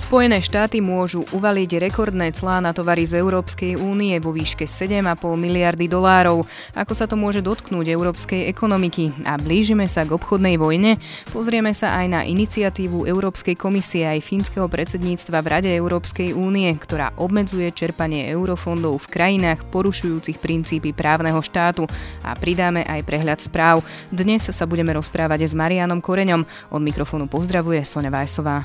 Spojené štáty môžu uvaliť rekordné clá na tovary z Európskej únie vo výške 7,5 miliardy dolárov. Ako sa to môže dotknúť európskej ekonomiky? A blížime sa k obchodnej vojne? Pozrieme sa aj na iniciatívu Európskej komisie aj fínskeho predsedníctva v Rade Európskej únie, ktorá obmedzuje čerpanie eurofondov v krajinách porušujúcich princípy právneho štátu. A pridáme aj prehľad správ. Dnes sa budeme rozprávať s Marianom Koreňom. Od mikrofónu pozdravuje Sonja Vajsová.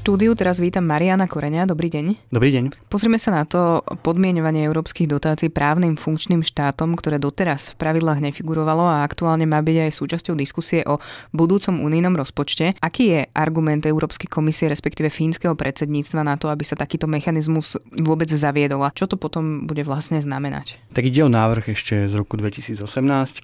štúdiu teraz vítam Mariana Koreňa. Dobrý deň. Dobrý deň. Pozrime sa na to podmienovanie európskych dotácií právnym funkčným štátom, ktoré doteraz v pravidlách nefigurovalo a aktuálne má byť aj súčasťou diskusie o budúcom unijnom rozpočte. Aký je argument Európskej komisie, respektíve fínskeho predsedníctva na to, aby sa takýto mechanizmus vôbec zaviedol a čo to potom bude vlastne znamenať? Tak ide o návrh ešte z roku 2018.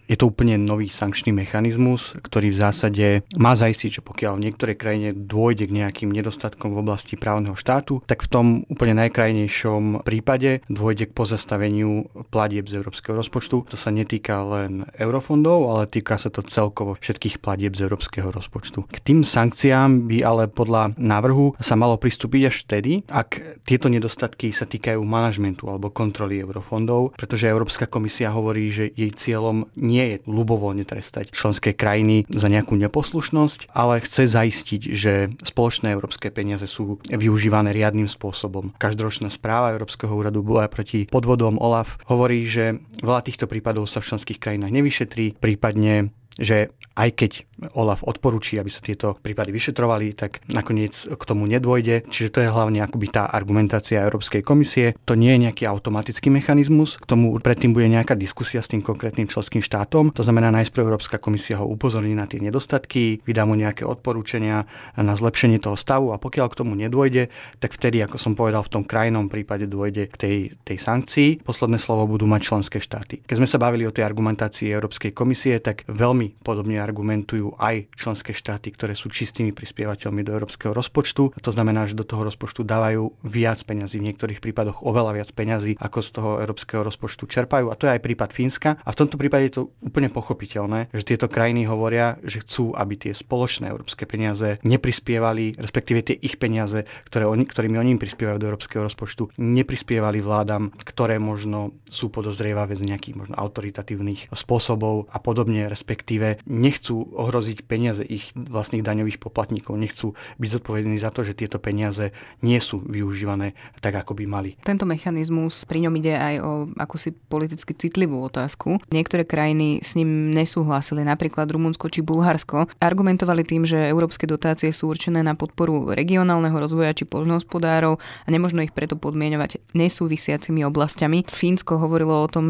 Je to úplne nový sankčný mechanizmus, ktorý v zásade má zaistiť, že pokiaľ v niektorej krajine dôjde k nejakým nedostatkom nedostatkom v oblasti právneho štátu, tak v tom úplne najkrajnejšom prípade dôjde k pozastaveniu platieb z európskeho rozpočtu. To sa netýka len eurofondov, ale týka sa to celkovo všetkých platieb z európskeho rozpočtu. K tým sankciám by ale podľa návrhu sa malo pristúpiť až vtedy, ak tieto nedostatky sa týkajú manažmentu alebo kontroly eurofondov, pretože Európska komisia hovorí, že jej cieľom nie je ľubovoľne trestať členské krajiny za nejakú neposlušnosť, ale chce zaistiť, že spoločné európske peniaze sú využívané riadnym spôsobom. Každoročná správa Európskeho úradu boja proti podvodom OLAF hovorí, že veľa týchto prípadov sa v členských krajinách nevyšetrí, prípadne že aj keď Olaf odporúči, aby sa tieto prípady vyšetrovali, tak nakoniec k tomu nedôjde. Čiže to je hlavne akoby tá argumentácia Európskej komisie. To nie je nejaký automatický mechanizmus, k tomu predtým bude nejaká diskusia s tým konkrétnym členským štátom. To znamená, najprv Európska komisia ho upozorní na tie nedostatky, vydá mu nejaké odporúčania na zlepšenie toho stavu a pokiaľ k tomu nedôjde, tak vtedy, ako som povedal, v tom krajnom prípade dôjde k tej, tej sankcii. Posledné slovo budú mať členské štáty. Keď sme sa bavili o tej argumentácii Európskej komisie, tak veľmi podobne argumentujú aj členské štáty, ktoré sú čistými prispievateľmi do európskeho rozpočtu. A to znamená, že do toho rozpočtu dávajú viac peňazí, v niektorých prípadoch oveľa viac peňazí, ako z toho európskeho rozpočtu čerpajú. A to je aj prípad Fínska. A v tomto prípade je to úplne pochopiteľné, že tieto krajiny hovoria, že chcú, aby tie spoločné európske peniaze neprispievali, respektíve tie ich peniaze, ktoré oni, ktorými oni prispievajú do európskeho rozpočtu, neprispievali vládam, ktoré možno sú podozrievavé z nejakých možno autoritatívnych spôsobov a podobne, respektíve nechcú ohroziť ohroziť peniaze ich vlastných daňových poplatníkov. Nechcú byť zodpovední za to, že tieto peniaze nie sú využívané tak, ako by mali. Tento mechanizmus pri ňom ide aj o akúsi politicky citlivú otázku. Niektoré krajiny s ním nesúhlasili, napríklad Rumunsko či Bulharsko. Argumentovali tým, že európske dotácie sú určené na podporu regionálneho rozvoja či poľnohospodárov a nemožno ich preto podmienovať nesúvisiacimi oblastiami. Fínsko hovorilo o tom,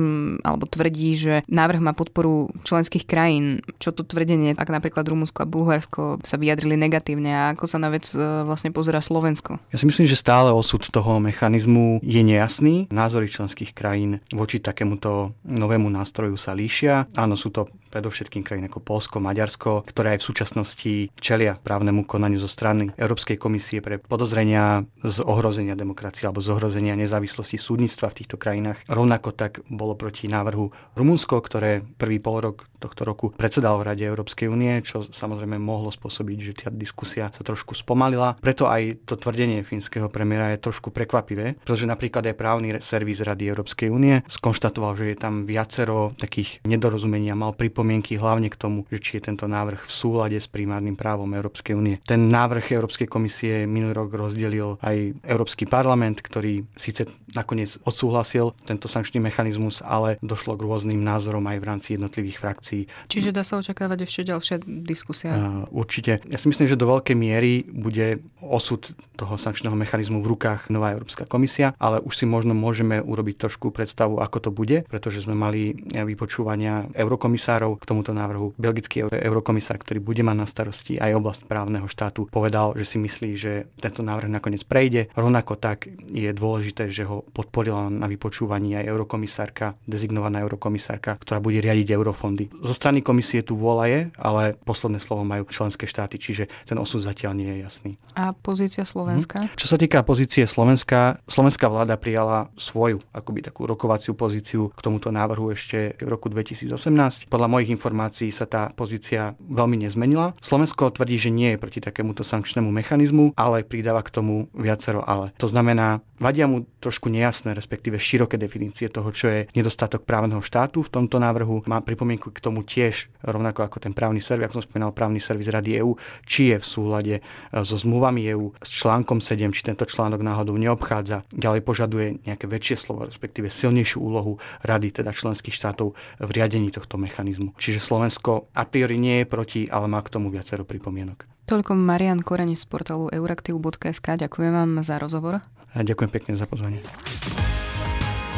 alebo tvrdí, že návrh má podporu členských krajín. Čo to tvrdenie, ak napríklad Rumunsko a Bulharsko sa vyjadrili negatívne a ako sa na vec e, vlastne pozera Slovensko? Ja si myslím, že stále osud toho mechanizmu je nejasný. Názory členských krajín voči takémuto novému nástroju sa líšia. Áno, sú to predovšetkým krajín ako Polsko, Maďarsko, ktoré aj v súčasnosti čelia právnemu konaniu zo strany Európskej komisie pre podozrenia z ohrozenia demokracie alebo z ohrozenia nezávislosti súdnictva v týchto krajinách. Rovnako tak bolo proti návrhu Rumunsko, ktoré prvý pol rok tohto roku predsedal v Rade Európskej únie, čo samozrejme mohlo spôsobiť, že tá diskusia sa trošku spomalila. Preto aj to tvrdenie fínskeho premiéra je trošku prekvapivé, pretože napríklad aj právny servis Rady Európskej únie skonštatoval, že je tam viacero takých nedorozumení a mal pripomínať pripomienky hlavne k tomu, že či je tento návrh v súlade s primárnym právom Európskej únie. Ten návrh Európskej komisie minulý rok rozdelil aj Európsky parlament, ktorý síce nakoniec odsúhlasil tento sankčný mechanizmus, ale došlo k rôznym názorom aj v rámci jednotlivých frakcií. Čiže dá sa očakávať ešte ďalšia diskusia? Uh, určite. Ja si myslím, že do veľkej miery bude osud toho sankčného mechanizmu v rukách nová Európska komisia, ale už si možno môžeme urobiť trošku predstavu, ako to bude, pretože sme mali vypočúvania eurokomisárov k tomuto návrhu. Belgický eurokomisár, ktorý bude mať na starosti aj oblasť právneho štátu, povedal, že si myslí, že tento návrh nakoniec prejde. Rovnako tak je dôležité, že ho podporila na vypočúvaní aj eurokomisárka, dezignovaná eurokomisárka, ktorá bude riadiť eurofondy. Zo strany komisie tu vôľa je, ale posledné slovo majú členské štáty, čiže ten osud zatiaľ nie je jasný. A pozícia Slovenska? Hm. Čo sa týka pozície Slovenska, slovenská vláda prijala svoju akoby takú rokovaciu pozíciu k tomuto návrhu ešte v roku 2018. Podľa mojich informácií sa tá pozícia veľmi nezmenila. Slovensko tvrdí, že nie je proti takémuto sankčnému mechanizmu, ale pridáva k tomu viacero ale. To znamená, vadia mu trošku nejasné, respektíve široké definície toho, čo je nedostatok právneho štátu v tomto návrhu. Má pripomienku k tomu tiež, rovnako ako ten právny servis, ako som spomínal, právny servis Rady EÚ, či je v súlade e, so zmluvami EÚ, s článkom 7, či tento článok náhodou neobchádza. Ďalej požaduje nejaké väčšie slovo, respektíve silnejšiu úlohu Rady, teda členských štátov v riadení tohto mechanizmu. Čiže Slovensko a priori nie je proti, ale má k tomu viacero pripomienok. Toľko Marian Korene z portálu euraktiv.sk. Ďakujem vám za rozhovor. A ďakujem pekne za pozvanie.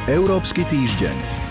Európsky týždeň.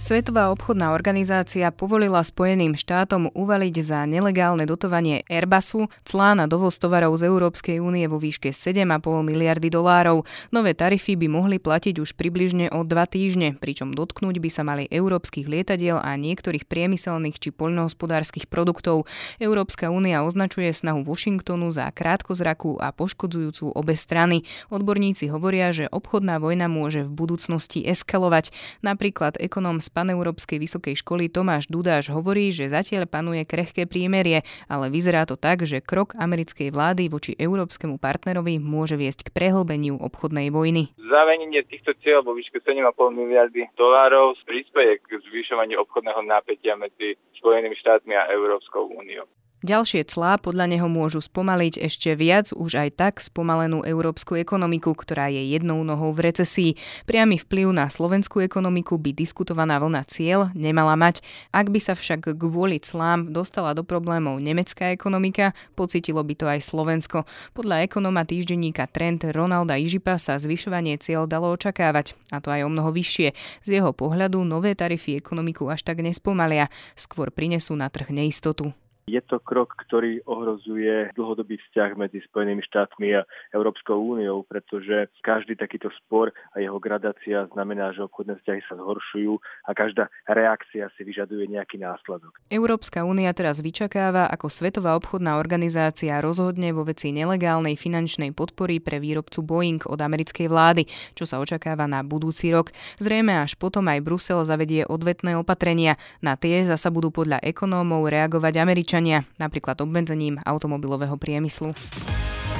Svetová obchodná organizácia povolila Spojeným štátom uvaliť za nelegálne dotovanie Airbusu clá na dovoz tovarov z Európskej únie vo výške 7,5 miliardy dolárov. Nové tarify by mohli platiť už približne o dva týždne, pričom dotknúť by sa mali európskych lietadiel a niektorých priemyselných či poľnohospodárskych produktov. Európska únia označuje snahu Washingtonu za krátkozrakú a poškodzujúcu obe strany. Odborníci hovoria, že obchodná vojna môže v budúcnosti eskalovať. Napríklad ekonom z Paneurópskej vysokej školy Tomáš Dudáš hovorí, že zatiaľ panuje krehké prímerie, ale vyzerá to tak, že krok americkej vlády voči európskemu partnerovi môže viesť k prehlbeniu obchodnej vojny. Zavenenie týchto cieľ vo výške 7,5 miliardy dolárov prispieje k zvyšovaniu obchodného napätia medzi Spojenými štátmi a Európskou úniou. Ďalšie clá podľa neho môžu spomaliť ešte viac už aj tak spomalenú európsku ekonomiku, ktorá je jednou nohou v recesii. Priamy vplyv na slovenskú ekonomiku by diskutovaná vlna cieľ nemala mať. Ak by sa však kvôli clám dostala do problémov nemecká ekonomika, pocitilo by to aj Slovensko. Podľa ekonoma týždenníka Trend Ronalda Ižipa sa zvyšovanie cieľ dalo očakávať, a to aj o mnoho vyššie. Z jeho pohľadu nové tarify ekonomiku až tak nespomalia, skôr prinesú na trh neistotu. Je to krok, ktorý ohrozuje dlhodobý vzťah medzi Spojenými štátmi a Európskou úniou, pretože každý takýto spor a jeho gradácia znamená, že obchodné vzťahy sa zhoršujú a každá reakcia si vyžaduje nejaký následok. Európska únia teraz vyčakáva, ako Svetová obchodná organizácia rozhodne vo veci nelegálnej finančnej podpory pre výrobcu Boeing od americkej vlády, čo sa očakáva na budúci rok. Zrejme až potom aj Brusel zavedie odvetné opatrenia. Na tie zasa budú podľa ekonómov reagovať Američania občania, napríklad obmedzením automobilového priemyslu.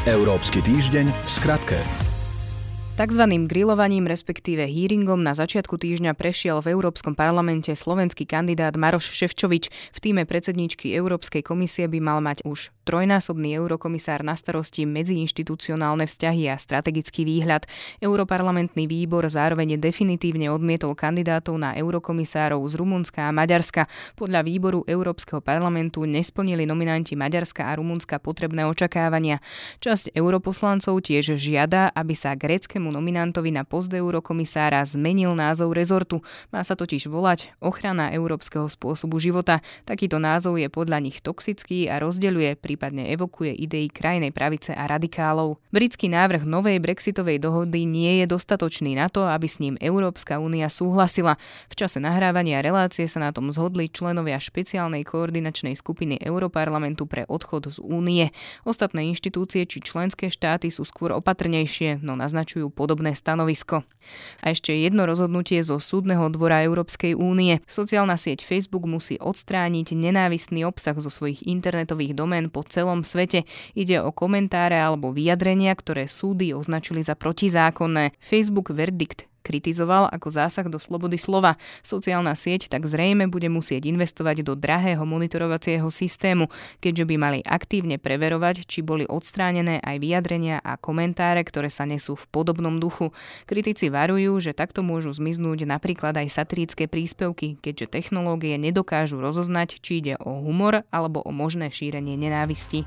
Európsky týždeň v skratke. Takzvaným grillovaním, respektíve hearingom na začiatku týždňa prešiel v Európskom parlamente slovenský kandidát Maroš Ševčovič. V týme predsedničky Európskej komisie by mal mať už trojnásobný eurokomisár na starosti medziinštitucionálne vzťahy a strategický výhľad. Europarlamentný výbor zároveň definitívne odmietol kandidátov na eurokomisárov z Rumunska a Maďarska. Podľa výboru Európskeho parlamentu nesplnili nominanti Maďarska a Rumunska potrebné očakávania. Časť europoslancov tiež žiada, aby sa gréckému nominantovi na post eurokomisára zmenil názov rezortu. Má sa totiž volať ochrana európskeho spôsobu života. Takýto názov je podľa nich toxický a rozdeľuje, prípadne evokuje idei krajnej pravice a radikálov. Britský návrh novej brexitovej dohody nie je dostatočný na to, aby s ním Európska únia súhlasila. V čase nahrávania relácie sa na tom zhodli členovia špeciálnej koordinačnej skupiny Európarlamentu pre odchod z únie. Ostatné inštitúcie či členské štáty sú skôr opatrnejšie, no naznačujú podobné stanovisko. A ešte jedno rozhodnutie zo Súdneho dvora Európskej únie. Sociálna sieť Facebook musí odstrániť nenávistný obsah zo svojich internetových domén po celom svete. Ide o komentáre alebo vyjadrenia, ktoré súdy označili za protizákonné. Facebook verdikt kritizoval ako zásah do slobody slova. Sociálna sieť tak zrejme bude musieť investovať do drahého monitorovacieho systému, keďže by mali aktívne preverovať, či boli odstránené aj vyjadrenia a komentáre, ktoré sa nesú v podobnom duchu. Kritici varujú, že takto môžu zmiznúť napríklad aj satirické príspevky, keďže technológie nedokážu rozoznať, či ide o humor alebo o možné šírenie nenávisti.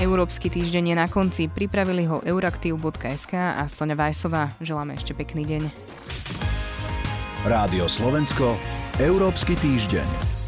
Európsky týždeň je na konci. Pripravili ho euraktiv.sk a Sonja Vajsová. Želáme ešte pekný deň. Rádio Slovensko, Európsky týždeň.